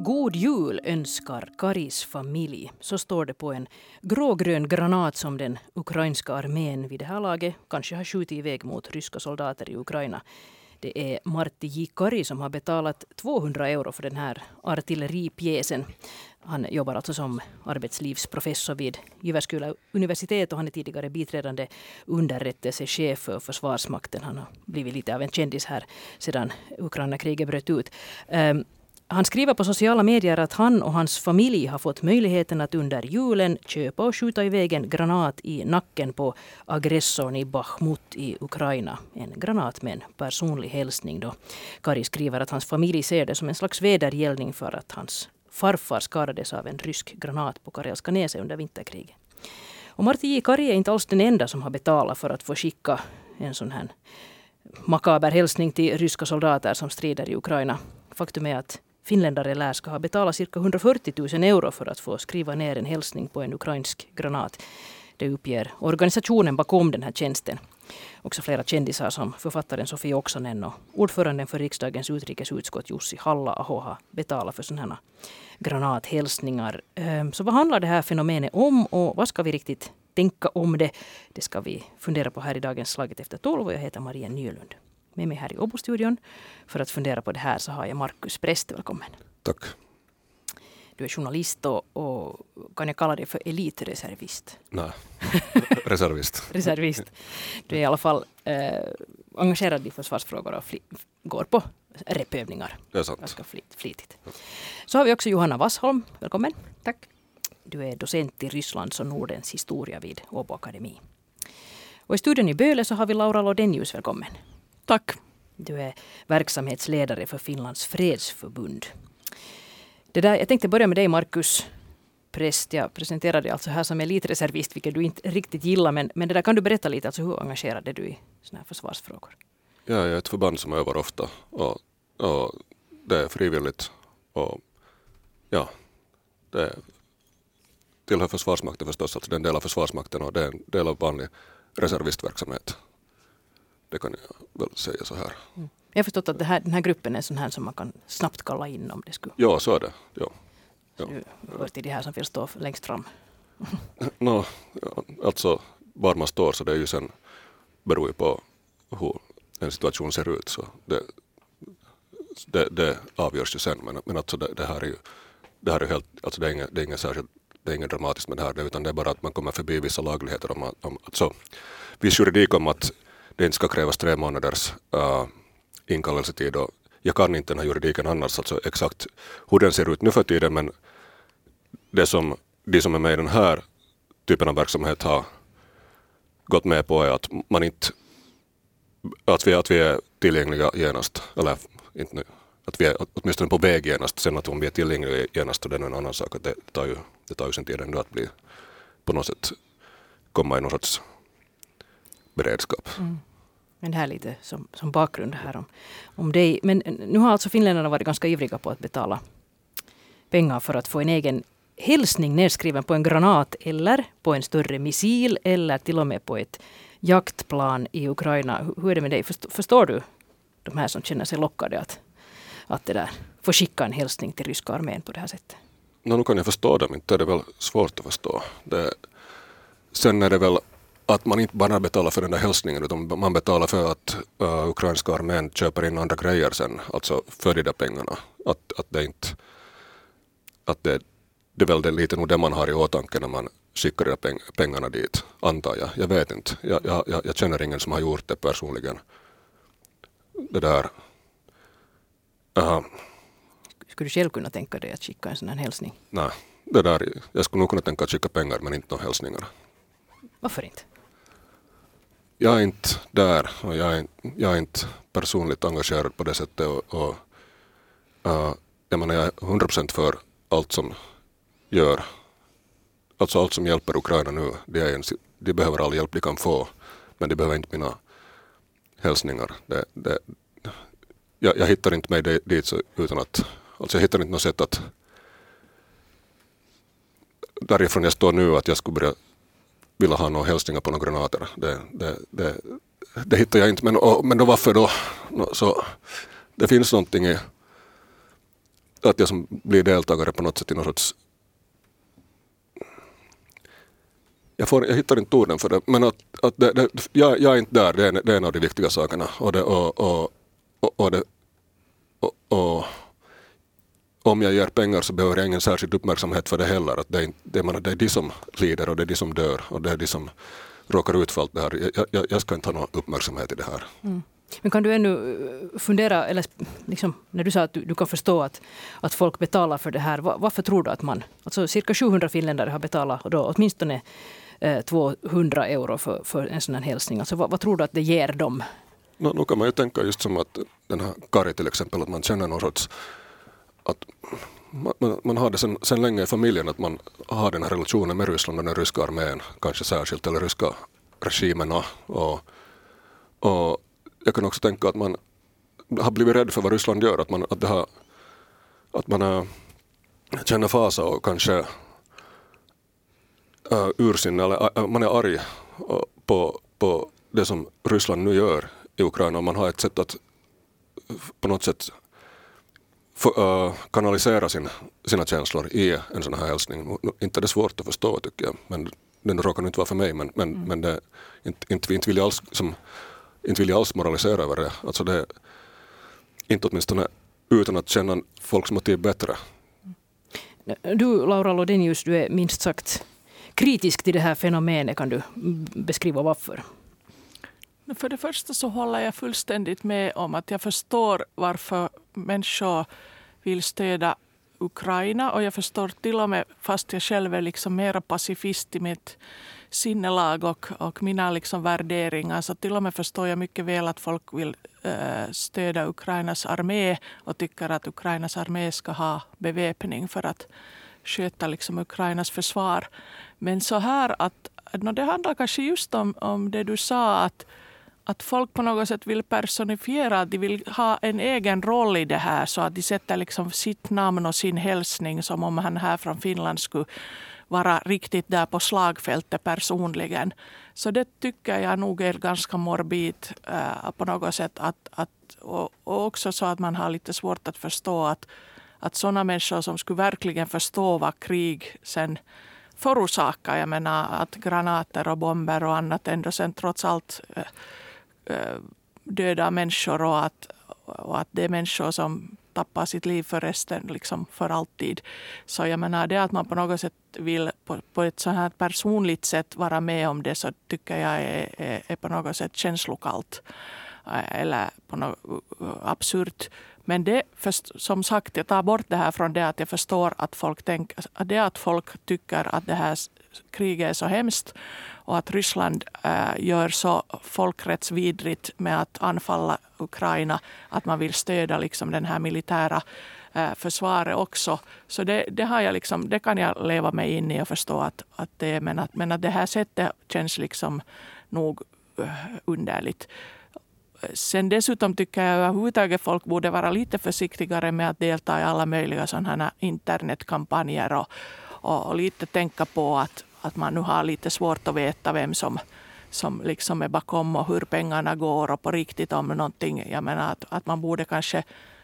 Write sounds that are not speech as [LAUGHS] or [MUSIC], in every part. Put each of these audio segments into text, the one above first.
God jul önskar Karis familj. Så står det på en grågrön granat som den ukrainska armén vid det här laget kanske har skjutit iväg mot ryska soldater i Ukraina. Det är Martti J. Kari som har betalat 200 euro för den här artilleripjäsen. Han jobbar alltså som arbetslivsprofessor vid Jyväskylä universitet och han är tidigare biträdande underrättelsechef för Försvarsmakten. Han har blivit lite av en kändis här sedan Ukraina-kriget bröt ut. Um, han skriver på sociala medier att han och hans familj har fått möjligheten att under julen köpa och skjuta iväg en granat i nacken på aggressorn i Bachmut i Ukraina. En granat med en personlig hälsning. Då. Kari skriver att hans familj ser det som en slags vedergällning för att hans farfar skadades av en rysk granat på Karelska näset under vinterkriget. Och Martti J. Kari är inte alls den enda som har betalat för att få skicka en sån här makaber hälsning till ryska soldater som strider i Ukraina. Faktum är att finländare lär ska ha betalat cirka 140 000 euro för att få skriva ner en hälsning på en ukrainsk granat. Det uppger organisationen bakom den här tjänsten. Också flera kändisar som författaren Sofie Oksanen och ordföranden för riksdagens utrikesutskott Jussi Halla-aho har betalat för sådana här granathälsningar. Ehm, så vad handlar det här fenomenet om och vad ska vi riktigt tänka om det? Det ska vi fundera på här i dagens Slaget efter tolv och jag heter Maria Nylund. Med mig här i Åbo-studion för att fundera på det här så har jag Markus Präst. Välkommen. Tack. Du är journalist och, och kan jag kalla dig för elitreservist? Nej, [LAUGHS] reservist. reservist. Du är i alla fall eh, engagerad i försvarsfrågor och fli, går på repövningar. Det är sant. Ganska flit, flitigt. Så har vi också Johanna Wassholm. Välkommen. Tack. Du är docent i Rysslands och Nordens historia vid Åbo Akademi. Och i studion i Böle så har vi Laura Lodenius. Välkommen. Tack. Du är verksamhetsledare för Finlands fredsförbund. Det där, jag tänkte börja med dig Markus Präst. Jag presenterade dig alltså här som elitreservist, vilket du inte riktigt gillar. Men, men det där kan du berätta lite, alltså hur engagerad är du i sådana här försvarsfrågor? Ja, jag är ett förband som övar ofta och, och det är frivilligt. Och ja, det tillhör Försvarsmakten förstås, alltså det är en del av Försvarsmakten och det är en del av vanlig reservistverksamhet. Det kan jag väl säga så här. Mm. Jag har förstått att här, den här gruppen är sån här som man kan snabbt kalla in om det skulle... Ja, så är det. Ja. Ja. Du hör till de här som vill stå längst fram. [LAUGHS] no, alltså var man står så det är ju sen beror ju på hur en situation ser ut. Så det, det, det avgörs ju sen. Men, men alltså det, det här är ju det här är helt, alltså det är inget, det är inget särskilt det är inget dramatiskt med det här utan det är bara att man kommer förbi vissa lagligheter om, om alltså, viss juridik om att det inte ska krävas tre månaders äh, uh, inkallelsetid. Och jag kan inte den här juridiken annars, alltså exakt hur den ser ut nu för tiden, men det som de som är med i den här typen av verksamhet har gått med på är att man inte att vi, att vi är tillgängliga genast, eller inte nu, att vi är åtminstone på väg genast. Sen att om vi är tillgängliga genast det är en annan sak. Att det, tar ju, det tar ju sin tid ändå att bli på något sätt komma i någon sorts beredskap. Mm. Men det här lite som, som bakgrund här om, om dig. Men eh, nu har alltså finländarna varit ganska ivriga på att betala pengar för att få en egen hälsning nedskriven på en granat eller på en större missil eller till och med på ett jaktplan i Ukraina. Hur är det med dig? Förstår du de här som känner sig lockade att, att det där, få skicka en hälsning till ryska armén på det här sättet? No, nu kan jag förstå dem inte. det är väl svårt att förstå. Det, sen är det väl att man inte bara betalar för den där hälsningen utan man betalar för att uh, ukrainska armén köper in andra grejer sen, alltså för de där pengarna. Att, att det inte... Att det, det är väl det, lite nog det man har i åtanke när man skickar de peng, pengarna dit, antar jag. Jag vet inte. Jag, jag, jag, känner ingen som har gjort det personligen. Det där... Uh, skulle du själv kunna tänka dig att skicka en sån här hälsning? Nej, det där, jag skulle nog kunna tänka att skicka pengar men inte några hälsningar. Varför inte? Jag är inte där och jag är, jag är inte personligt engagerad på det sättet. Och, och, uh, jag menar, jag är 100% för allt som gör, alltså allt som hjälper Ukraina nu. De, är en, de behöver all hjälp de kan få, men de behöver inte mina hälsningar. Det, det, jag, jag hittar inte mig dit så, utan att, alltså jag hittar inte något sätt att därifrån jag står nu att jag skulle börja ville ha några hälsningar på några granater. Det, det, det, det hittar jag inte. Men, och, men då varför då? Så det finns någonting i att jag som blir deltagare på något sätt i någon sorts jag, får, jag hittar inte orden för det, men att, att det, det, jag, jag, är inte där, det är, det är en av de viktiga sakerna. Och, det, och, och, och, och, det, och, och om jag ger pengar så behöver jag ingen särskild uppmärksamhet för det heller. Att det, är, det, är de som lider och det är de som dör och det är de som råkar ut för allt det här. Jag, jag, jag ska inte ha någon uppmärksamhet i det här. Mm. Men kan du ännu eh, fundera, eller liksom, när du sa att du, du, kan förstå att, att folk betalar för det här, var, varför tror du att man, alltså cirka 700 finländare har betalat och då åtminstone eh, 200 euro för, för en sån här hälsning. Alltså, vad, vad tror du att det ger dem? No, nu kan man ju tänka just som att den här Kari till exempel, att man känner någon sorts att man, man har det sen, sen länge i familjen att man har den här relationen med Ryssland och den ryska armén, kanske särskilt, eller ryska regimerna. Och, och jag kan också tänka att man har blivit rädd för vad Ryssland gör, att man, att det har, att man äh, känner fasa och kanske äh, ursinne, eller äh, man är arg på, på det som Ryssland nu gör i Ukraina och man har ett sätt att på något sätt för, uh, kanalisera sin, sina känslor i en sån här hälsning. Inte är det svårt att förstå tycker jag, men den råkar inte vara för mig, men, men, mm. men det, inte, inte, inte, vill jag alls, som, inte vill jag alls moralisera över det. Alltså det inte åtminstone utan att känna folks motiv bättre. Du, Laura Lodenius, du är minst sagt kritisk till det här fenomenet. Kan du beskriva varför? För det första så håller jag fullständigt med om att jag förstår varför människor vill stödja Ukraina och jag förstår till och med, fast jag själv är liksom mera pacifist i mitt sinnelag och, och mina liksom värderingar, så till och med förstår jag mycket väl att folk vill äh, stödja Ukrainas armé och tycker att Ukrainas armé ska ha beväpning för att sköta liksom Ukrainas försvar. Men så här att, no, det handlar kanske just om, om det du sa att att folk på något sätt vill personifiera, att de vill ha en egen roll i det här så att de sätter liksom sitt namn och sin hälsning som om han här från Finland skulle vara riktigt där på slagfältet personligen. Så det tycker jag nog är ganska morbid äh, på något sätt. Att, att, och, och, också så att man har lite svårt att förstå att, att sådana människor som skulle verkligen förstå vad krig sen förorsakar. Jag menar att granater och bomber och annat ändå sen trots allt äh, Eh, döda människor och att, och att det är människor som tappar sitt liv för resten, liksom för alltid. Så jag menar det att man på något sätt vill på, på ett så här personligt sätt vara med om det så tycker jag är, är, är på något sätt känslokallt. Eh, eller på något absurt. Men det, för, som sagt, jag tar bort det här från det att jag förstår att folk, tänker, det att folk tycker att det här kriget är så hemskt och att Ryssland äh, gör så folkrättsvidrigt med att anfalla Ukraina att man vill stödja liksom den här militära äh, försvaret också. Så det, det, har jag liksom, det kan jag leva mig in i och förstå att, att det är. Men att, men att det här sättet känns liksom nog eh, underligt. Sen dessutom tycker jag överhuvudtaget folk borde vara lite försiktigare med att delta i alla möjliga sådana internetkampanjer och, och, och lite tänka på att, att man nu har lite svårt att veta vem som, som liksom är bakom och hur pengarna går och på riktigt om någonting. Jag menar att, att man borde kanske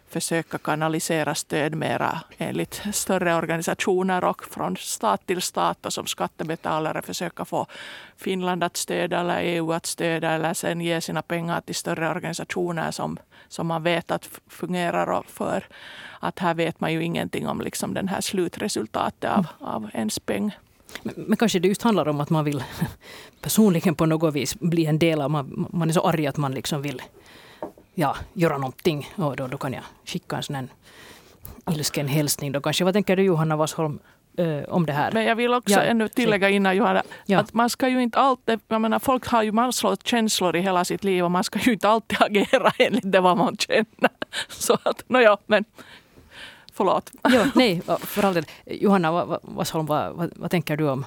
försöka kanalisera stöd mera enligt större organisationer och från stat till stat och som skattebetalare försöka få Finland att stödja eller EU att stödja eller sen ge sina pengar till större organisationer som, som man vet att fungerar för. Att här vet man ju ingenting om liksom den här slutresultatet av, av ens peng. Men, men, kanske det just handlar om att man vill [LAUGHS] personligen på något vis bli en del av, man, man är så arg att man liksom vill ja, göra någonting. Och då, då kan jag skicka en sån här ilsken hälsning. Då kanske, vad tänker du Johanna Wassholm om det här. Men jag vill också ja, ännu tillägga innan Johanna, ja. att man ska ju inte alltid, jag menar folk har ju massor känslor i hela sitt liv och man ska ju inte alltid [LAUGHS] agera enligt det vad man känner. [LAUGHS] Så att, nåja, men förlåt. Jo, [LAUGHS] nej, för all del. Johanna Wassholm, vad, vad, vad, tänker du om,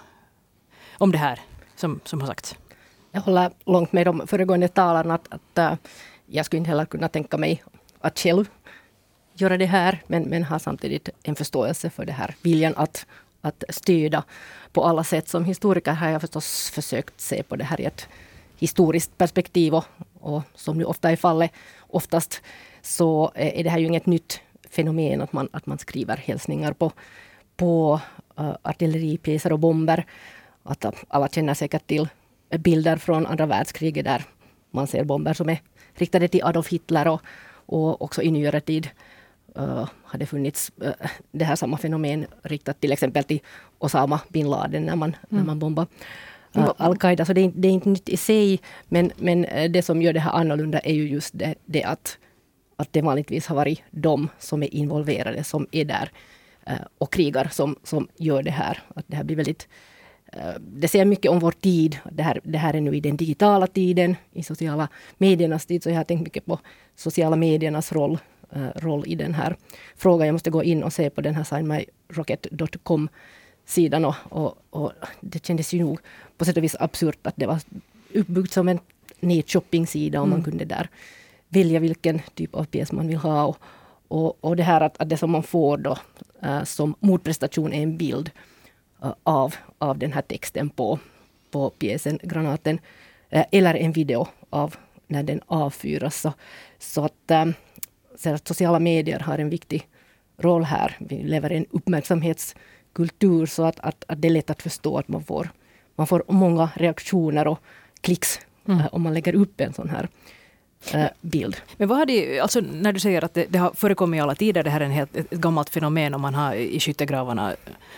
om det här som, som har sagts? Jag håller långt med de föregående talarna att, att jag skulle inte heller kunna tänka mig att själv göra det här, men, men har samtidigt en förståelse för det här viljan att, att stödja på alla sätt. Som historiker har jag förstås försökt se på det här i ett historiskt perspektiv och, och som nu ofta är fallet, oftast så är det här ju inget nytt fenomen att man, att man skriver hälsningar på, på eh, uh, artilleripjäser och bomber. Att alla känner säkert till bilder från andra världskriget där man ser bomber som är riktade till Adolf Hitler och, och också i nyare tid uh, har det funnits uh, det här samma fenomen riktat till exempel till Osama bin Laden när man, mm. när man bombar uh, Al-Qaida. Så det är, det är, inte nytt i sig, men, men det som gör det här annorlunda är ju just det, det att, att det vanligtvis har varit de som är involverade, som är där och krigar, som, som gör det här. Att det här blir väldigt det säger mycket om vår tid. Det här, det här är nu i den digitala tiden, i sociala mediernas tid. Så jag har tänkt mycket på sociala mediernas roll uh, roll i den här frågan. Jag måste gå in och se på den här signmyrocket.com sidan och, och, och, det kändes ju nog på sätt och vis absurt att det var uppbyggt som en nätshopping-sida och mm. man kunde där välja vilken typ av pjäs man vill ha. Och, och, och det här att, att det som man får då uh, som motprestation är en bild av, av den här texten på, på pjäsen Granaten. Uh, eller en video av när den avfyras. Så, så att um, så att sociala medier har en viktig roll här. Vi lever i en uppmärksamhetskultur så att, att, att det är lätt att förstå att man får, man får många reaktioner och klicks mm. äh, om man lägger upp en sån här bild. Men vad har det, alltså när du säger att det, det har förekommit i alla tider, det här är en helt, ett gammalt fenomen om man har i skyttegravarna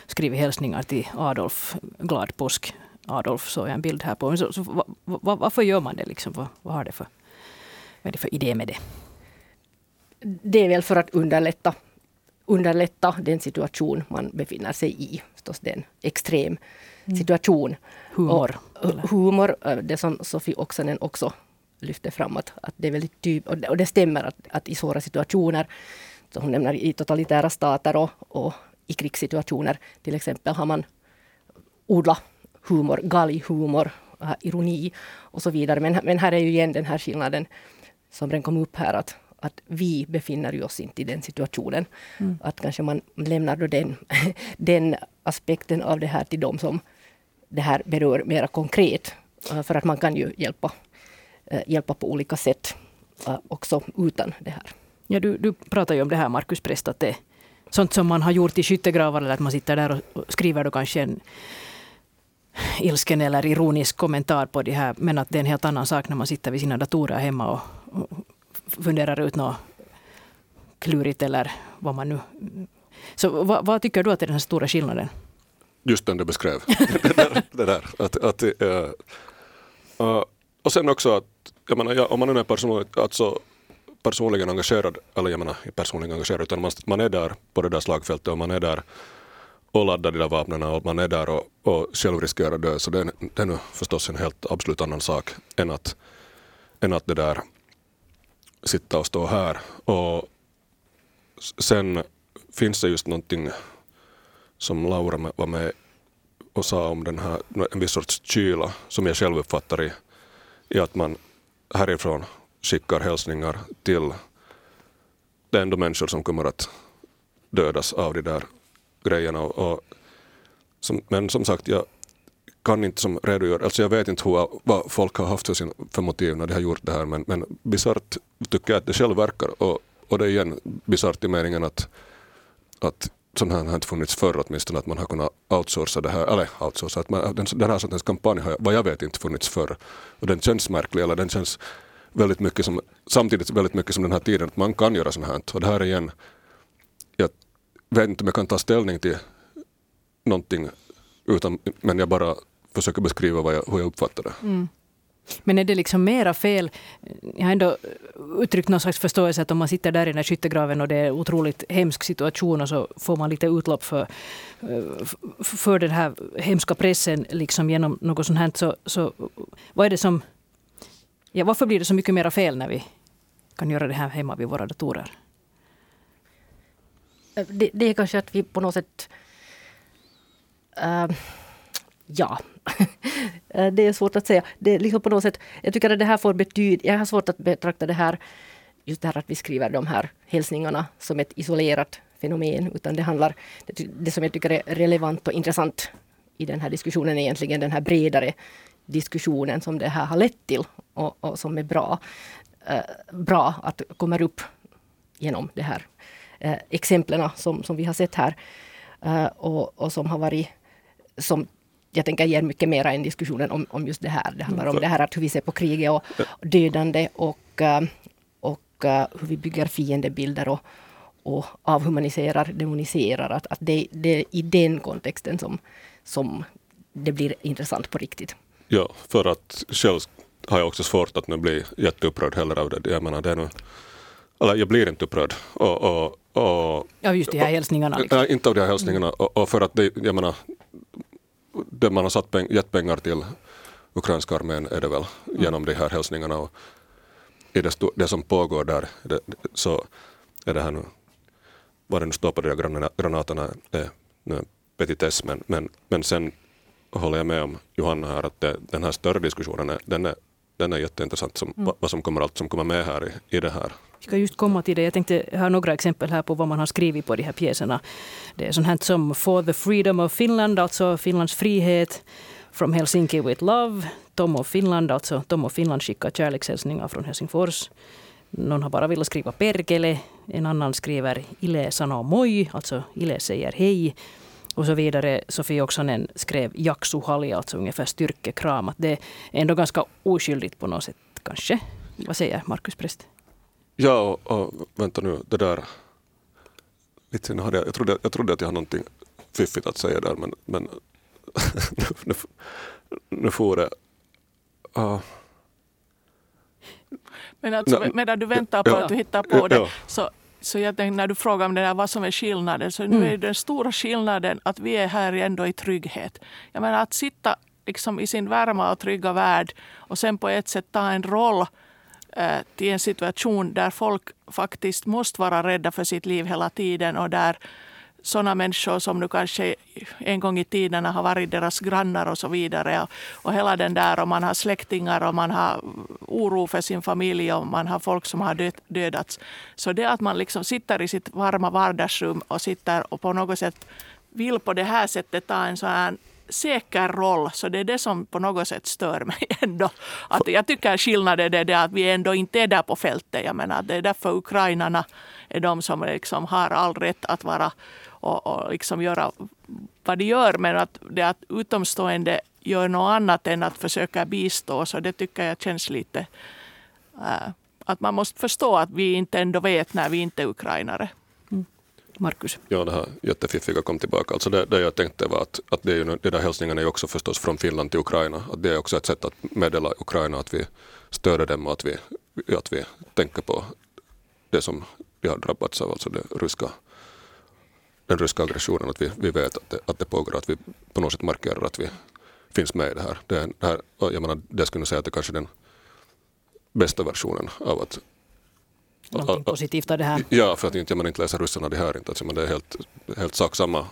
skrivit hälsningar till Adolf, glad påsk, Adolf, såg jag en bild här på. Så, så, va, va, varför gör man det liksom? Vad, vad, har det för, vad är det för idé med det? det är väl för att underlätta, underlätta den situation man befinner sig i. Förstås det är en extrem mm. situation. Humor. Och, humor, eh, det som Sofie Oksanen också lyfter fram att, att det är väldigt typ, och det, och det stämmer att, att i svåra situationer, som hon nämner i totalitära stater och, och i krigssituationer till exempel har man odlat humor, galghumor, ironi och så vidare. Men, men här är ju igen den här skillnaden som den kom upp här att, att vi befinner oss inte i den situationen. Mm. Att kanske man lämnar då den, [LAUGHS] den aspekten av det här till de som det här berör mera konkret. Eh, för att man kan ju hjälpa, hjälpa på olika sätt eh, också utan det här. Ja, du, du pratar ju om det här, Markus Präst, att det är sånt som man har gjort i skyttegravar, eller att man sitter där och skriver då kanske en ilsken eller ironisk kommentar på det här, men att det är en helt annan sak när man sitter vid sina datorer hemma och, och funderar ut något klurigt eller vad man nu... Så vad, vad, tycker du att är den stora skillnaden? Just den du beskrev. det [LAUGHS] där, [LAUGHS] det där. Att, att, uh, uh, och sen också att jag menar, jag, om man är personlig, alltså, personligen engagerad, eller jag menar personligen engagerad, utan man, man är där på det där slagfältet och man är där och laddar de där vapnen och man är där och, och själv riskerar att dö. Så det är, det är nu förstås en helt absolut annan sak än att, än att det där sitta och stå här. Och sen finns det just någonting som Laura var med och sa om den här, en viss sorts kyla som jag själv uppfattar i, i att man härifrån skickar hälsningar till det är ändå människor som kommer att dödas av de där grejerna. Och, och som, men som sagt, jag kan inte som redogöra, alltså jag vet inte hur, vad folk har haft för, sin, för motiv när de har gjort det här men, men bisarrt tycker jag att det själv verkar och, och det är igen bisarrt i meningen att, att sånt här har inte funnits förr åtminstone, att man har kunnat outsourca det här, eller outsourca, att man, den, den här sortens kampanj har vad jag vet inte funnits förr. Och den känns märklig, eller den känns väldigt mycket som, samtidigt väldigt mycket som den här tiden, att man kan göra sånt här. Och det här är igen, jag vet inte om jag kan ta ställning till någonting utan, men jag bara försöker beskriva vad jag, hur jag uppfattar det. Mm. Men är det liksom mera fel? Jag har ändå uttryckt någon slags förståelse att om man sitter där i den här skyttegraven och det är en otroligt hemsk situation och så får man lite utlopp för, eh, för den här hemska pressen liksom genom något sånt här. Så, så vad är det som... Ja, varför blir det så mycket mera fel när vi kan göra det här hemma vid våra datorer? Eh, det, det är kanske att vi på något sätt... Uh, ja, Eh, det är svårt att säga. Det är liksom på något sätt, jag tycker att det här får betyda, jag har svårt att betrakta det här, just det här att vi skriver de här hälsningarna som ett isolerat fenomen, utan det handlar, det, det som jag tycker är relevant och intressant i den här diskussionen är egentligen den här bredare diskussionen som det här har lett till och, och som är bra, eh, bra att kommer upp genom de här eh, exemplen som, som vi har sett här. Eh, och, och som har varit, som jag tänker ger mycket mera än diskussionen om, om just det här. Det handlar om det här att hur vi ser på kriget och dödande och, eh, och eh, hur vi bygger fiendebilder och, och avhumaniserar, demoniserar. Att, att det, det är i den kontexten som, som det blir intressant på riktigt. Ja, för att själv har jag också svårt att nu bli jätteupprörd heller av det. Jag menar, det är nu, eller jag blir inte upprörd. Och, och, och, ja, just de här hälsningarna. Liksom. Inte av de här hälsningarna. Och, och, för att det, jag menar, det man har satt peng, gett pengar till ukrainska armén är det väl mm. genom de här hälsningarna. Och i det, det som pågår där det, så är det här nu, vad det nu står på de här granaterna är nu petitess, men, men, men sen håller jag med om Johanna här att det, den här större diskussionen är, den är, den är jätteintressant, som, mm. vad som kommer, allt som kommer med här i, i det här. Vi ska just komma till det. Jag tänkte ha några exempel här på vad man har skrivit på de här pjäserna. Det är sånt här som For the freedom of Finland, alltså Finlands frihet. From Helsinki with love. Tom of Finland, alltså Tom of Finland skickar kärlekshälsningar från Helsingfors. Någon har bara velat skriva perkele. En annan skriver Ile sanoo moi, alltså Ile säger hej och så vidare. Sofie Oksanen skrev jaksuhali, alltså ungefär styrkekram. Att det är ändå ganska oskyldigt på något sätt kanske. Vad säger Markus Präst? Ja, och, och, vänta nu, det där... Vitsen, hade jag, jag, trodde, jag trodde att jag hade någonting fiffigt att säga där, men, men [LAUGHS] nu, nu, nu får det... Uh. Men alltså, medan du väntar på ja, att du hittar på det, ja. så så jag tänkte när du frågar om det där, vad som är skillnaden, så nu mm. är den stora skillnaden att vi är här ändå i trygghet. Jag menar att sitta liksom i sin värma och trygga värld och sen på ett sätt ta en roll Eh, till en situation där folk faktiskt måste vara rädda för sitt liv hela tiden och där sådana människor som nu kanske en gång i tiden har varit deras grannar och så vidare. Och hela den där, och man har släktingar och man har oro för sin familj och man har folk som har dödats. Så det att man liksom sitter i sitt varma vardagsrum och sitter och på något sätt vill på det här sättet ta en sån här säker roll. Så det är det som på något sätt stör mig [LAUGHS] ändå. Att jag tycker skillnaden är det att vi ändå inte är där på fältet. Jag menar, det är därför ukrainarna är de som liksom har all rätt att vara och, och liksom göra vad de gör. Men att det att utomstående gör något annat än att försöka bistå, så det tycker jag känns lite... Äh, att man måste förstå att vi inte ändå vet när vi inte är ukrainare. Marcus? Markus? Ja, det här jättefiffiga kom tillbaka. Alltså det, det jag tänkte var att, att det är ju, den där hälsningarna är också förstås från Finland till Ukraina. Att det är också ett sätt att meddela Ukraina att vi stöder dem och att vi, att vi tänker på det som de har drabbats av, alltså det ryska den ryska aggressionen, att vi, vi vet att det, att det pågår, att vi på något sätt markerar att vi finns med i det här. Det, här, jag menar, det skulle jag säga att det kanske är den bästa versionen av att Någonting positivt av det här? Ja, för att inte, man inte läser ryssarna det här inte. Alltså, men det är helt, helt sak samma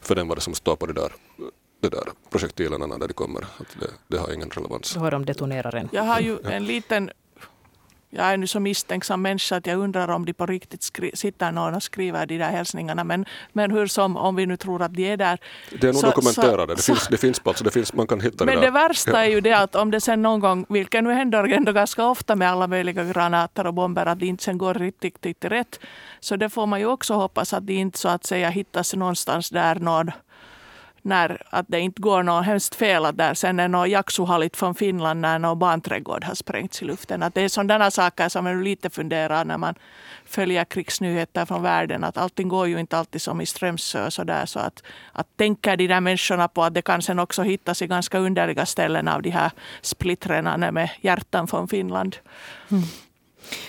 för den vad det som står på det där, det där projektilerna när de kommer. Att det, det har ingen relevans. Då har de detoneraren. Jag har ju en liten jag är nu så misstänksam människa att jag undrar om de på riktigt skri- sitter någon och skriver de där hälsningarna. Men, men hur som, om vi nu tror att de är där. Det är nog dokumenterade. Det finns, det finns på, alltså det finns, man kan hitta men det där. det värsta är ju det att om det sen någon gång, vilket nu händer ändå ganska ofta med alla möjliga granater och bomber, att det inte sen går riktigt, riktigt rätt. Så det får man ju också hoppas att det inte så att säga hittas någonstans där någon när att det inte går något hemskt fel att där sen är något jaksuhalligt från Finland när någon barnträdgård har sprängts i luften. Att det är sådana saker som man lite funderar när man följer krigsnyheter från världen. Att allting går ju inte alltid som i Strömsö och sådär. Så att, att tänker de där människorna på att det kan sen också hittas i ganska underliga ställen av de här splittrarna med hjärtan från Finland. Mm.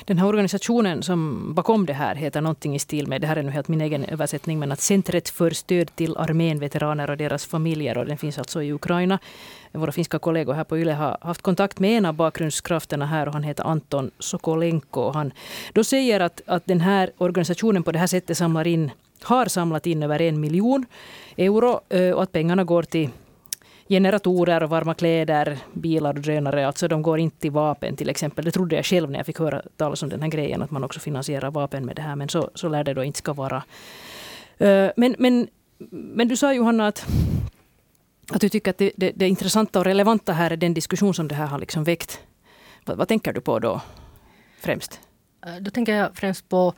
Den här organisationen som bakom det här heter någonting i stil med, det här är nu helt min egen översättning, men att Centret för stöd till armén, veteraner och deras familjer. Och den finns alltså i Ukraina. Våra finska kollegor här på YLE har haft kontakt med en av bakgrundskrafterna här och han heter Anton Sokolenko. Han då säger att, att den här organisationen på det här sättet samlar in, har samlat in över en miljon euro eh, och att pengarna går till generatorer, varma kläder, bilar och drönare. Alltså de går inte till vapen till exempel. Det trodde jag själv när jag fick höra talas om den här grejen, att man också finansierar vapen med det här. Men så, så lär det då inte ska vara. Eh, men, men, men du sa Johanna att att du tycker att det, det, det intressanta och relevanta här är den diskussion som det här har liksom väckt. Vad, vad tänker du på då främst? Eh, då tänker jag främst på,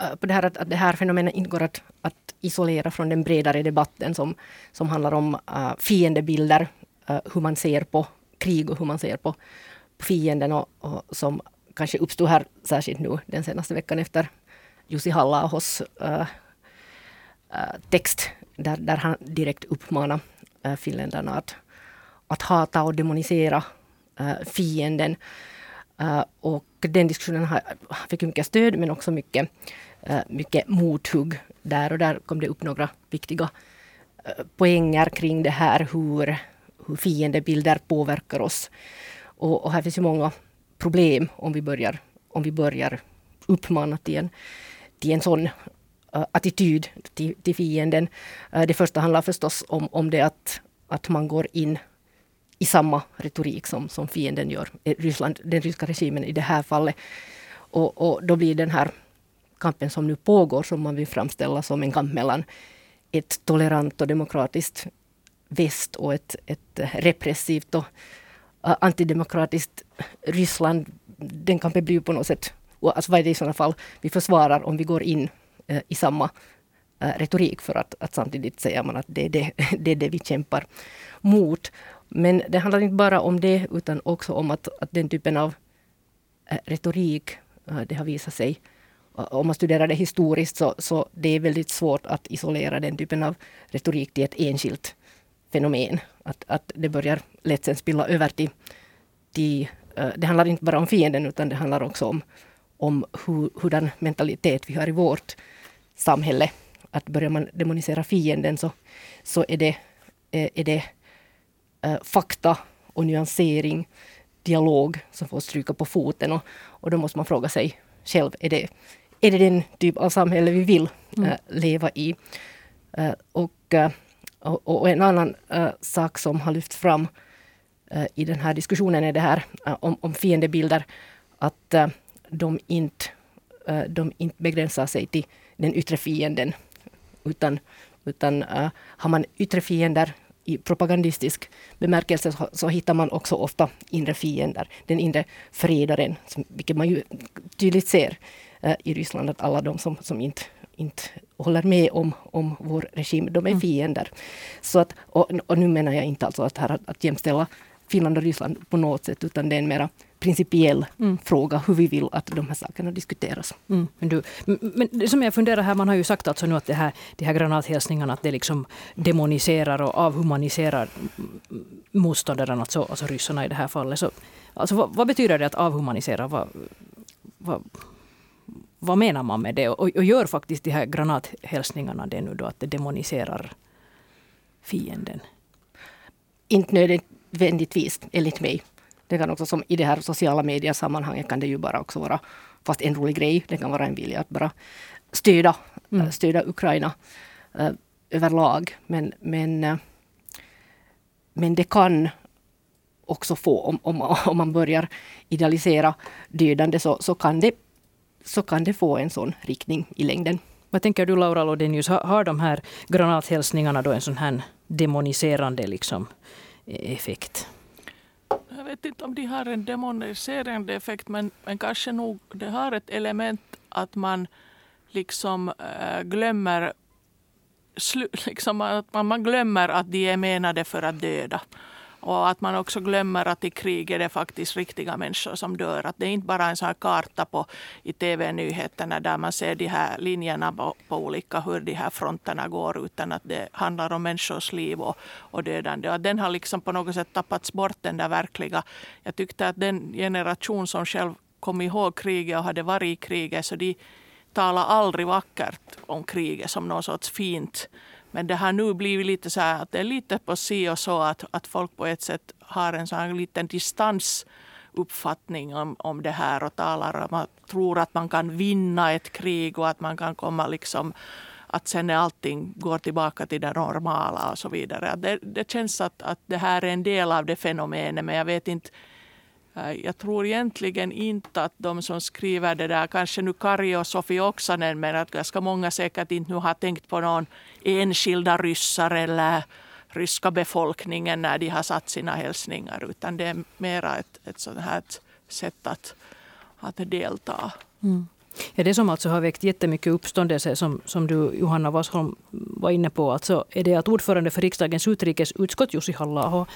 Eh, på det här att, att det här fenomenet inte går att, att isolera från den bredare debatten som, som handlar om uh, fiendebilder, uh, hur man ser på krig och hur man ser på, på fienden och, och som kanske uppstod här särskilt nu den senaste veckan efter Jussi halla uh, text där, där han direkt uppmanar uh, finländarna att, att hata och demonisera uh, fienden. Uh, och den diskussionen har, fick mycket stöd men också mycket, Eh, mycket mothugg där och där kom det upp några viktiga eh, poänger kring det här hur, hur fiendebilder påverkar oss. Och, och, här finns ju många problem om vi börjar, om vi börjar uppmana till en, till en sån eh, attityd till, till fienden. det första handlar förstås om, om det att, att man går in i samma retorik som, som fienden gör, Ryssland, den ryska regimen i det här fallet. Och, och då blir den här kampen som nu pågår, som man vill framställa som en kamp mellan ett tolerant och demokratiskt väst och ett, ett repressivt och antidemokratiskt Ryssland. Den kampen blir ju på något sätt, alltså vad är det i sådana fall vi försvarar om vi går in i samma retorik för att, att samtidigt säger man att det är det, [LAUGHS] det är det vi kämpar mot. Men det handlar inte bara om det utan också om att, att den typen av retorik, det har visat sig om man studerar det historiskt så, så det är väldigt svårt att isolera den typen av retorik till ett enskilt fenomen. Att, att det börjar lätt sen spilla över till, till eh, det handlar inte bara om fienden utan det handlar också om, om hur, hurdan mentalitet vi har i vårt samhälle. Att börjar man demonisera fienden så, så är det, eh, är det eh, fakta och nyansering, dialog som får stryka på foten. Och, och då måste man fråga sig själv, är det, är det den typ av samhälle vi vill mm. leva i? Eh, och, eh, och, och, en annan eh, sak som har lyfts fram eh, i den här diskussionen är det här om, om fiendebilder, att de inte, de inte begränsar sig till den yttre fienden. Utan, utan har man yttre fiender i propagandistisk bemärkelse så, så, hittar man också ofta inre fiender. Den inre förrädaren, som, vilket man ju tydligt ser i Ryssland, att alla de som, som inte, inte håller med om, om vår regim, de är mm. fiender. Mm. Så att, och, och, nu menar jag inte alltså att, här, att, att jämställa Finland och Ryssland på något sätt, utan det är en mera principiell mm. fråga hur vi vill att de här sakerna diskuteras. Mm. Men, du, men som jag funderar här, man har ju sagt alltså nu att det här, de här granathälsningarna att det liksom demoniserar och avhumaniserar motståndaren, alltså, alltså ryssarna i det här fallet. Så, alltså, vad, vad betyder det att avhumanisera? Vad, vad, vad menar man med det? Och, och gör faktiskt de här granathälsningarna det nu då, att det demoniserar fienden? Inte nödvändigtvis, enligt mig. Det kan också som i det här sociala mediesammanhanget kan det ju bara också vara, fast en rolig grej, det kan vara en vilja att bara stödja, mm. Eh, stödja Ukraina uh, överlag. Men, men, uh, men det kan också få, om, om, om man börjar idealisera dödande, så, så, kan det, så kan det få en sån riktning i längden. Vad tänker du Laura Lodenius, har, har de här granathälsningarna då en sån här demoniserande liksom, effekt? Jag vet inte om de har en demoniserande effekt men, men kanske nog det har ett element att man liksom äh, glömmer [LAUGHS] liksom att man, man glömmer att de är menade för att döda. Och att man också glömmer att i krig är det faktiskt riktiga människor som dör. Att det är inte bara en sån här karta på, i tv-nyheterna där man ser de här linjerna på, på, olika, hur de här fronterna går. Utan att det handlar om människors liv och, och dödande. Och den har liksom på något sätt tappats bort den där verkliga. Jag tyckte att den generation som själv kom ihåg kriget och hade varit i kriget. Så de talar aldrig vackert om kriget som något sorts fint men det har nu blivit lite så här att det är lite på si och så att, att folk på ett sätt har en sån här liten distansuppfattning om, om det här och talar om att tror att man kan vinna ett krig och att man kan komma liksom att sen när allting går tillbaka till det normala och så vidare. Det, det känns att, att det här är en del av det fenomenet men jag vet inte Eh, jag tror egentligen inte att de som skriver det där, kanske nu Kari och Sofie Oksanen, men att ganska många säkert inte nu har tänkt på någon enskilda ryssar eller ryska befolkningen när de har satt sina hälsningar utan det är mera ett, ett sånt här sätt att, att delta. Mm. Ja, det som alltså har väckt jättemycket uppståndelse, som, som du Johanna Washolm var inne på, alltså är det att ordförande för riksdagens utrikesutskott Jussi halla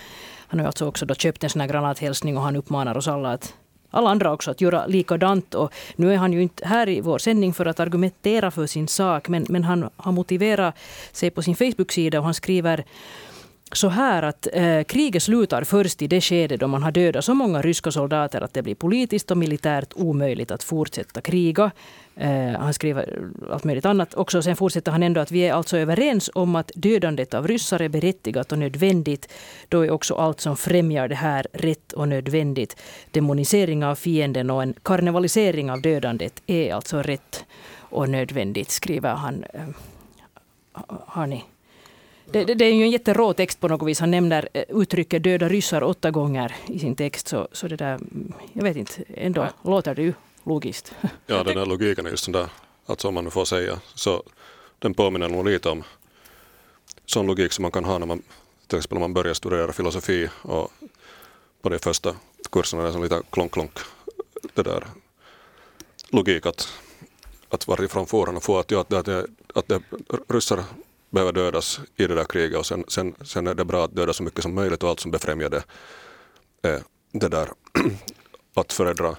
han har alltså också då köpt en sån här granathälsning och han uppmanar oss alla att alla andra också att göra likadant. Och nu är han ju inte här i vår sändning för att argumentera för sin sak, men, men han har motiverat sig på sin Facebook-sida och han skriver så här att eh, kriget slutar först i det skede då man har dödat så många ryska soldater att det blir politiskt och militärt omöjligt att fortsätta kriga. Eh, han skriver allt möjligt annat också. Sen fortsätter han ändå att vi är alltså överens om att dödandet av ryssar är berättigat och nödvändigt. Då är också allt som främjar det här rätt och nödvändigt. Demonisering av fienden och en karnevalisering av dödandet är alltså rätt och nödvändigt, skriver han. Eh, har ni det, det, det, är ju en jätterå text på något vis. Han nämner eh, uttrycket döda ryssar åtta gånger i sin text. Så, så det där, jag vet inte, ändå ja. låter det ju logiskt. Ja, den där logiken är just den där, alltså om man nu får säga, så den påminner nog lite om sån logik som man kan ha när man till exempel man börjar studera filosofi och på de första kurserna är det som lite klonk-klonk det där logik att, att varifrån får han och få att, ja, att, det, att det, ryssar behöver dödas i det där kriget och sen, sen, sen är det bra att döda så mycket som möjligt och allt som befrämjar det, är det där [CLEARS THROAT] att föredra.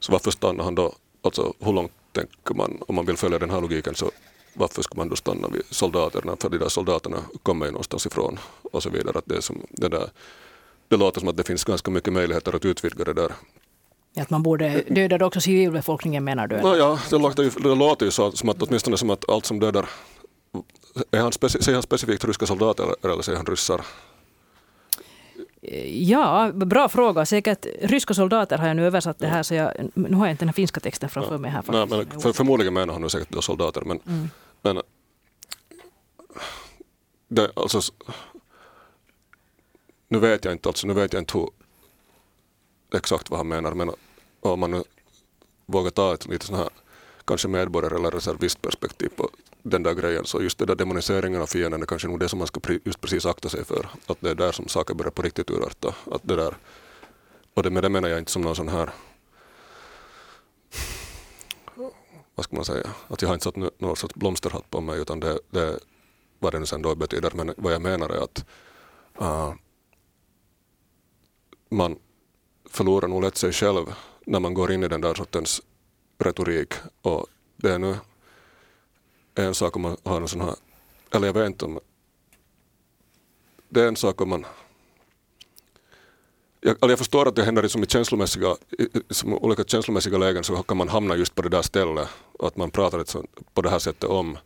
Så varför stannar han då, alltså hur långt tänker man, om man vill följa den här logiken så varför ska man då stanna vid soldaterna? För de där soldaterna kommer ju någonstans ifrån och så vidare. Att det, är som, det, där, det låter som att det finns ganska mycket möjligheter att utvidga det där. Att man borde döda också civilbefolkningen menar du? No, ja, det låter, ju, det låter ju så som att åtminstone som att allt som dödar är han speci säger han specifikt ryska soldater eller säger han ryssar? Ja, bra fråga. Säkert ryska soldater har jag nu översatt det här, så jag, nu har jag inte den finska texten framför ja. mig här. Nej, men för, förmodligen menar han nu säkert då soldater, men, mm. men det, alltså, nu vet jag inte, alltså, nu vet jag inte hur, exakt vad han menar, men om man nu vågar ta ett lite sån här kanske medborgare eller reservistperspektiv på den där grejen. Så just det där demoniseringen av fienden är kanske nog det som man ska just precis akta sig för. Att det är där som saker börjar på riktigt urarta. Att det där, och det, med det menar jag inte som någon sån här vad ska man säga, att jag har inte satt någon sorts blomsterhatt på mig utan det, det vad det nu sen då betyder. Men vad jag menar är att uh, man förlorar nog lätt sig själv när man går in i den där sortens retorik och det är nu en sak om man har en sån här, eller jag vet inte om, det är en sak om man jag, jag förstår att det händer liksom i känslomässiga, som olika känslomässiga lägen så kan man hamna just på det där stället och att man pratar på det här sättet om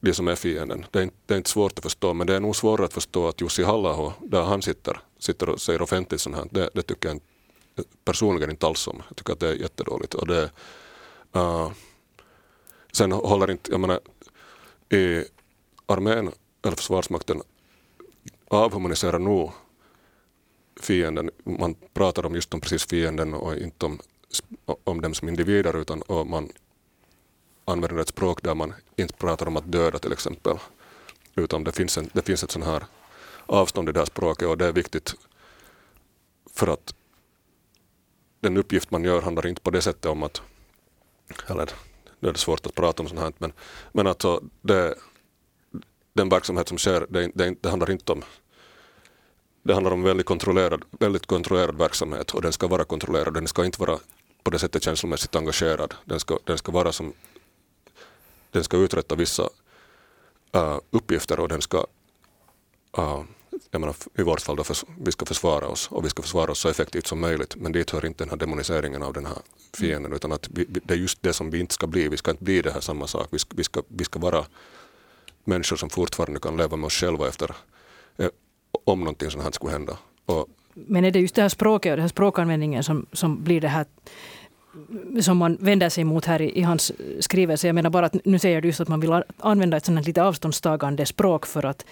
det som är fienden. Det är, inte, det är inte svårt att förstå men det är nog svårare att förstå att Jussi halla där han sitter, sitter och säger offentligt sånt här, det, det tycker jag personligen inte alls om. Jag tycker att det är jättedåligt. Och det, uh, sen håller inte, jag menar, i armén eller försvarsmakten avhumaniserar nog fienden. Man pratar om just om precis fienden och inte om, om dem som individer utan och man använder ett språk där man inte pratar om att döda till exempel. Utan det finns, en, det finns ett sånt här avstånd i det här språket och det är viktigt för att den uppgift man gör handlar inte på det sättet om att, eller det är svårt att prata om sånt här, men, men alltså det, den verksamhet som sker, det, det, det handlar inte om det handlar om väldigt kontrollerad, väldigt kontrollerad verksamhet och den ska vara kontrollerad. Den ska inte vara på det sättet känslomässigt engagerad. Den ska, den ska vara som den ska uträtta vissa uh, uppgifter och den ska uh, jag menar, i vårt fall då för, vi ska försvara oss och vi ska försvara oss så effektivt som möjligt. Men dit hör inte den här demoniseringen av den här fienden utan att vi, det är just det som vi inte ska bli. Vi ska inte bli det här samma sak. Vi ska, vi ska, vi ska vara människor som fortfarande kan leva med oss själva efter eh, om någonting sånt här skulle hända. Och, men är det just det här språket och den här språkanvändningen som, som blir det här som man vänder sig mot här i, i, hans skrivelse. Jag menar bara att nu säger du just att man vill använda ett sånt lite avståndstagande språk för att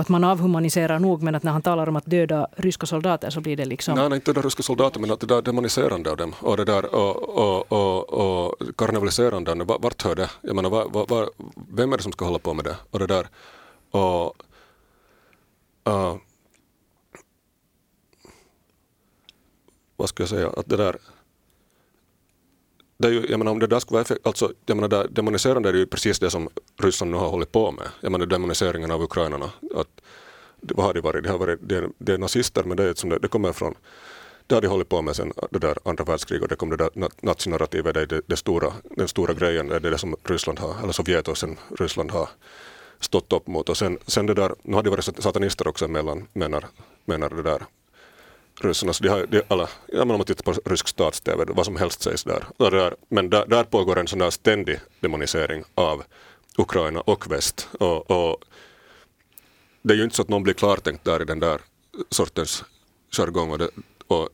att man avhumaniserar nog, men att när han talar om att döda ryska soldater så blir det liksom... Nej, nej inte döda ryska soldater, men att det där demoniserande av dem och det där och, och, och, och karnevaliserande, vart hör det? Jag menar, var, var, vem är det som ska hålla på med det? Och det där och uh, vad ska jag säga, att det där det är ju, jag menar, om det där skulle vara effekt, alltså, jag menar, där, demoniserande är ju precis det som Ryssland nu har hållit på med. Jag menar demoniseringen av ukrainarna. Att, vad har det varit? Det, har varit, det, det är nazister men det, är som det, det kommer från det har de hållit på med sen det där andra världskriget och det kom det där nazinarrativet, det är det, det stora, den stora grejen, det är det som Ryssland har, eller Sovjet och sen Ryssland har stått upp mot. Och sen, sen det där, nu har det varit satanister också emellan, menar, menar det där ryssarna. Så de har, de alla, ja, men om man tittar på rysk stats-tv, vad som helst sägs där. där men där, där pågår en sån där ständig demonisering av Ukraina och väst. Och, och, det är ju inte så att någon blir klartänkt där i den där sortens jargong. Och, det, och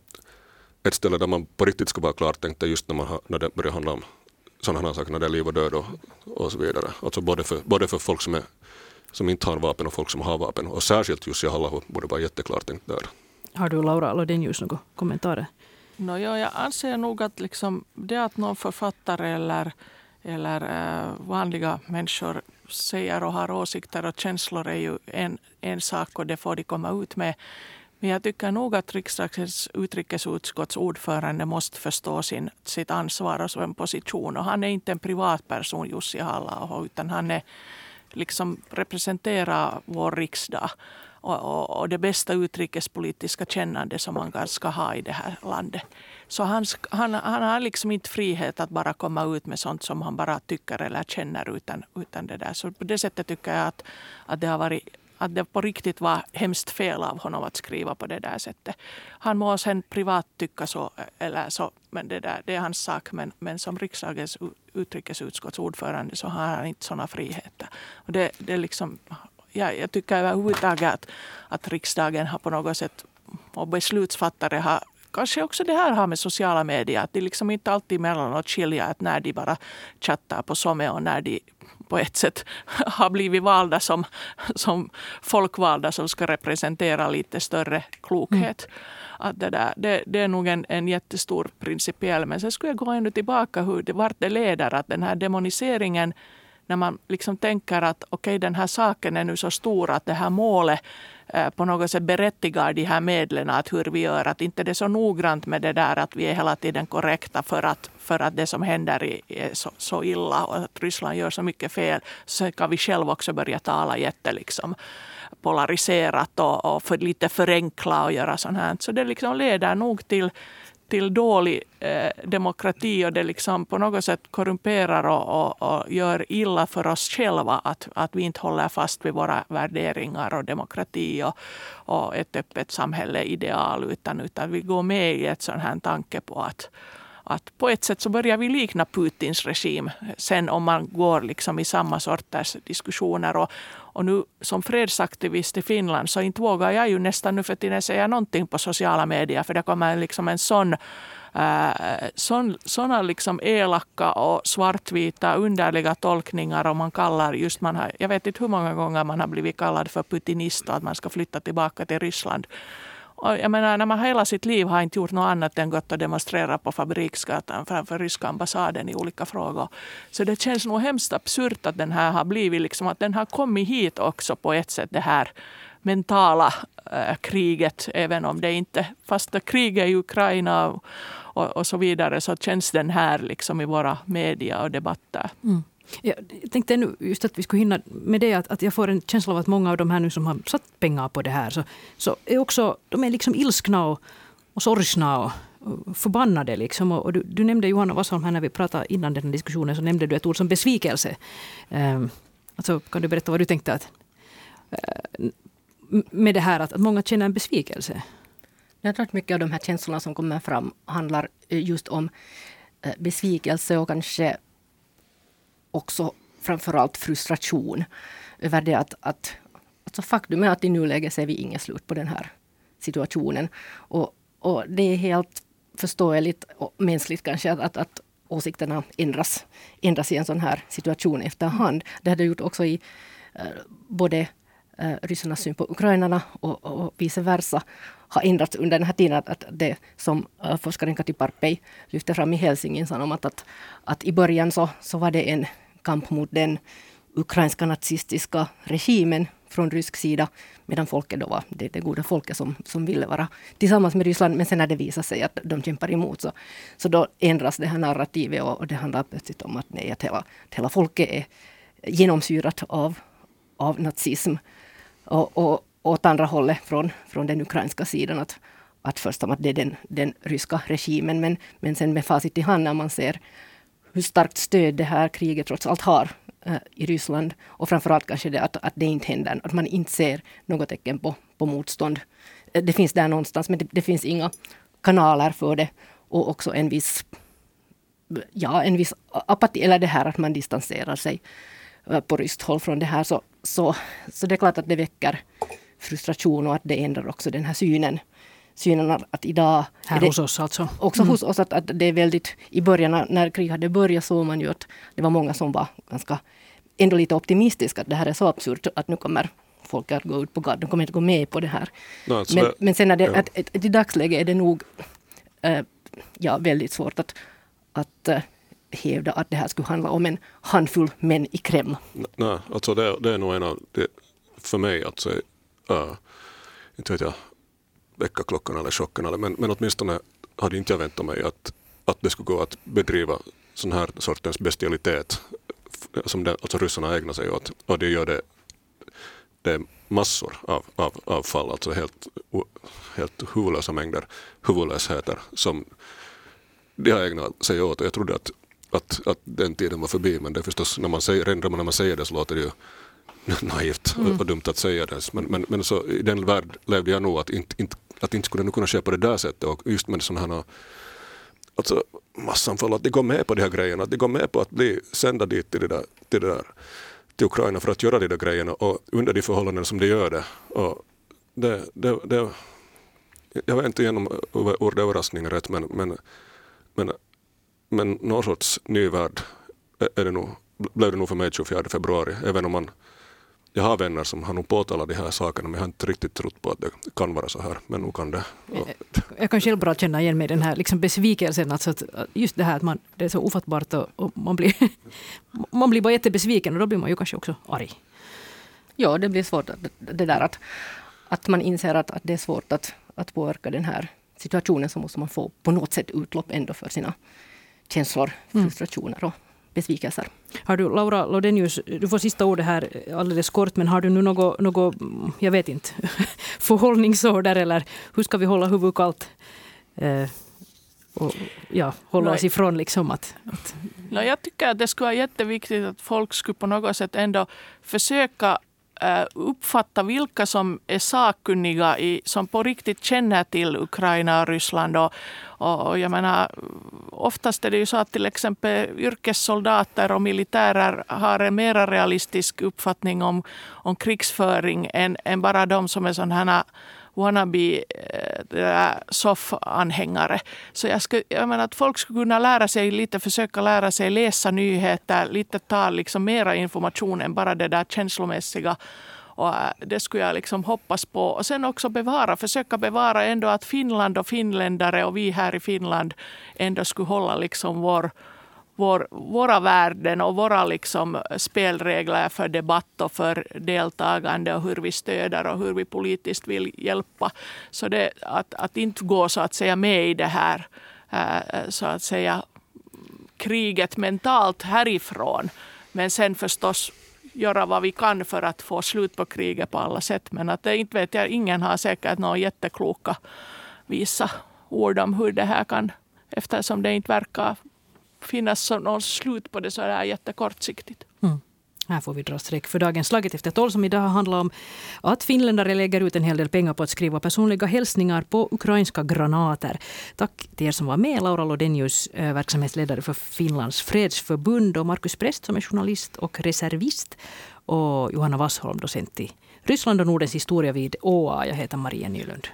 ett ställe där man på riktigt ska vara klartänkt är just när, man har, när det börjar handla om sådana här saker, när det är liv och död och, och så vidare. Alltså både för, både för folk som, är, som inte har vapen och folk som har vapen. Och särskilt just i Hallahu borde vara jätteklartänkt där. Har du Laura Lodenius några kommentarer? No, ja, jag anser nog att liksom det att någon författare eller, eller äh, vanliga människor säger och har åsikter och känslor är ju en, en sak och det får de komma ut med. Men jag tycker nog att riksdagens utrikesutskotts ordförande måste förstå sin, sitt ansvar och sin position. Och han är inte en privatperson, Jussi halla utan han är, liksom representerar vår riksdag och, och, och, det bästa utrikespolitiska kännande som man ska ha i det här landet. Så han, han, han har liksom inte frihet att bara komma ut med sånt som han bara tycker eller känner utan, utan det där. Så på det sättet tycker jag att, att det har varit att det på riktigt var hemskt fel av honom att skriva på det där sättet. Han må sen privat tycka så, eller så, men det, där, det är hans sak. Men, men som riksdagens utrikesutskotts ordförande så har han inte sådana friheter. Och det, det liksom, ja, jag tycker överhuvudtaget att, att riksdagen har på något sätt och beslutsfattare har kanske också det här har med sociala medier att de liksom inte alltid mellanåt skilja att när de bara chattar på SOME och när de på ett sätt [LAUGHS] har blivit valda som, som folkvalda som ska representera lite större klokhet. Mm. Att det, där, det, det, är nog en, en jättestor principiell. Men sen skulle jag gå ännu tillbaka hur det, vart det leder. Att den här demoniseringen när man liksom tänker att okej, okay, den här saken är nu så stor att det här målet eh, på något sätt berättigar de här medlen att hur vi gör. Att inte det är så noggrant med det där att vi är hela tiden korrekta för att, för att det som händer är så, så illa och att Ryssland gör så mycket fel. Så kan vi själva också börja tala jätte liksom polariserat och, och för lite förenkla och göra sånt här. Så det liksom leder nog till till dålig eh, demokrati och det liksom på något sätt korrumperar och, och, och, gör illa för oss själva att, att vi inte håller fast vid våra värderingar och demokrati och, och ett öppet samhälle ideal utan, utan vi går med i ett sån här tanke på att att på ett sätt så börjar vi likna Putins regim sen om man går liksom i samma sorters diskussioner. Och, och nu som fredsaktivist i Finland så inte vågar jag ju nästan nu för tiden säga någonting på sociala medier för det kommer liksom en sån Äh, sådana liksom elaka och svartvita underliga tolkningar och man kallar just man har, jag vet inte hur många gånger man har blivit kallad för putinist och att man ska flytta tillbaka till Ryssland. Och jag menar, när man hela sitt liv har inte gjort något annat än gått och demonstrerat på fabriksgatan framför ryska ambassaden i olika frågor. Så det känns nog hemskt absurt att den här har blivit, liksom, att den har kommit hit också på ett sätt, det här mentala äh, kriget. Även om det inte, fast det kriget i Ukraina och, och, och, så vidare, så känns den här liksom i våra media och debatter. Mm. Jag tänkte nu just att vi skulle hinna med det att, att jag får en känsla av att många av de här nu som har satt pengar på det här så, så är också, de är liksom ilskna och, och sorgsna och, och förbannade. Liksom. Och, och du, du, nämnde Johanna Wassholm här när vi pratade innan den här diskussionen så nämnde du ett ord som besvikelse. Um, alltså, kan du berätta vad du tänkte att, uh, med det här att, att många känner en besvikelse? Jag tror att mycket av de här känslorna som kommer fram handlar eh, just om eh, besvikelse och kanske också framförallt frustration över det att, att alltså faktum är att i nuläget ser vi inget slut på den här situationen. Och, och det är helt förståeligt och mänskligt kanske att, att, att åsikterna ändras, ändras i en sån här situation efterhand. Det hade gjort också i eh, både eh, ryssarnas syn på ukrainarna och, och vice versa har ändrats under den här tiden. Att, att det som eh, forskaren Kati Parpei lyfte fram i Helsingin om att, att, att i början så, så var det en kamp mot den ukrainska nazistiska regimen från rysk sida, medan folket då var det, det goda folket som, som ville vara tillsammans med Ryssland. Men sen när det visar sig att de kämpar emot så, så då ändras det här narrativet och, och det handlar plötsligt om att, nej, att, hela, att hela folket är genomsyrat av, av nazism. Och, och, åt andra hållet från, från den ukrainska sidan. Att, att först att det är den, den ryska regimen, men, men sen med facit i hand när man ser hur starkt stöd det här kriget trots allt har eh, i Ryssland. Och framförallt kanske det att, att det inte händer, att man inte ser något tecken på, på motstånd. Eh, det finns där någonstans, men det, det finns inga kanaler för det. Och också en viss, ja, en viss apati, eller det här att man distanserar sig eh, på ryskt håll från det här. Så, så, så det är klart att det väcker frustration och att det ändrar också den här synen. Synen att idag... Här det, hos oss alltså? Också mm. hos oss. Att, att det är väldigt... I början när kriget hade börjat såg man ju att det var många som var ganska ändå lite optimistiska. Att det här är så absurt att nu kommer folk att gå ut på gatan. De kommer inte gå med på det här. No, alltså men, det, men sen är det, ja. att, att, att i dagsläget är det nog äh, ja, väldigt svårt att, att äh, hävda att det här skulle handla om en handfull män i Kreml. Nej, alltså det, det är nog en av, det, för mig alltså, äh, inte vet jag, väckarklockan eller chocken, eller, men, men åtminstone hade inte jag väntat mig att, att det skulle gå att bedriva sån här sortens bestialitet som det, alltså ryssarna ägnar sig åt. Och det gör det, det är massor av, av, av fall, alltså helt, helt huvudlösa mängder huvudlösheter som de har ägnat sig åt. Och jag trodde att, att, att den tiden var förbi, men det är förstås, när man säger, redan när man säger det så låter det ju [LAUGHS] naivt och, och dumt att säga det. Men, men, men så i den värld levde jag nog att inte, inte, att inte skulle nu kunna ske på det där sättet och just med sådana här alltså massanfall, att de går med på de här grejerna, att de går med på att bli sända dit till det där, till det där till Ukraina för att göra de där grejerna och under de förhållanden som de gör det. Och det, det, det jag vet inte igenom ordet överraskning är rätt men, men, men, men någon sorts ny värld är det nog, blev det nog för mig 24 februari, även om man jag har vänner som har nog påtalat de här sakerna men jag har inte riktigt trott på att det kan vara så här. Men nu kan det. Jag kan själv bra känna igen mig i den här liksom besvikelsen. Alltså att just det här att man, det är så ofattbart och, och man, blir, [LAUGHS] man blir bara jättebesviken och då blir man ju kanske också arg. Ja, det blir svårt det där att, att man inser att, att det är svårt att, att påverka den här situationen så måste man få på något sätt utlopp ändå för sina känslor, frustrationer och besvikelser. Har du, Laura Lodenius, du får sista ordet här alldeles kort, men har du nu något, något jag vet inte, [LAUGHS] förhållningsorder eller hur ska vi hålla huvudet kallt? Eh, och ja, hålla oss ifrån liksom att... att... No, jag tycker att det skulle vara jätteviktigt att folk skulle på något sätt ändå försöka Eh, uppfatta vilka som är sakkunniga, i, som på riktigt känner till Ukraina och Ryssland. Och, och, jag menar, oftast är det ju så att till exempel yrkessoldater och militärer har en mer realistisk uppfattning om, om krigsföring än, än bara de som är sådana här wannabe eh, soff-anhängare. Så jag, skulle, jag menar att folk skulle kunna lära sig lite, försöka lära sig läsa nyheter, lite ta liksom mera information än bara det där känslomässiga. Och eh, det skulle jag liksom hoppas på. Och sen också bevara, försöka bevara ändå att Finland och finländare och vi här i Finland ändå skulle hålla liksom vår vår, våra värden och våra liksom spelregler för debatt och för deltagande och hur vi stöder och hur vi politiskt vill hjälpa. Så det, att, att inte gå så att säga med i det här eh, så att säga kriget mentalt härifrån. Men sen förstås göra vad vi kan för att få slut på kriget på alla sätt. Men att det inte vet jag, ingen har säkert några jättekloka visa ord om hur det här kan eftersom det inte verkar finnas någon slut på det så här jättekortsiktigt. Mm. Här får vi dra streck för dagens Slaget efter tolv som idag handlar om att finländare lägger ut en hel del pengar på att skriva personliga hälsningar på ukrainska granater. Tack till er som var med. Laura Lodenius, eh, verksamhetsledare för Finlands fredsförbund och Markus Prest som är journalist och reservist och Johanna Wassholm, docent i Ryssland och Nordens historia vid ÅA. Jag heter Maria Nylund.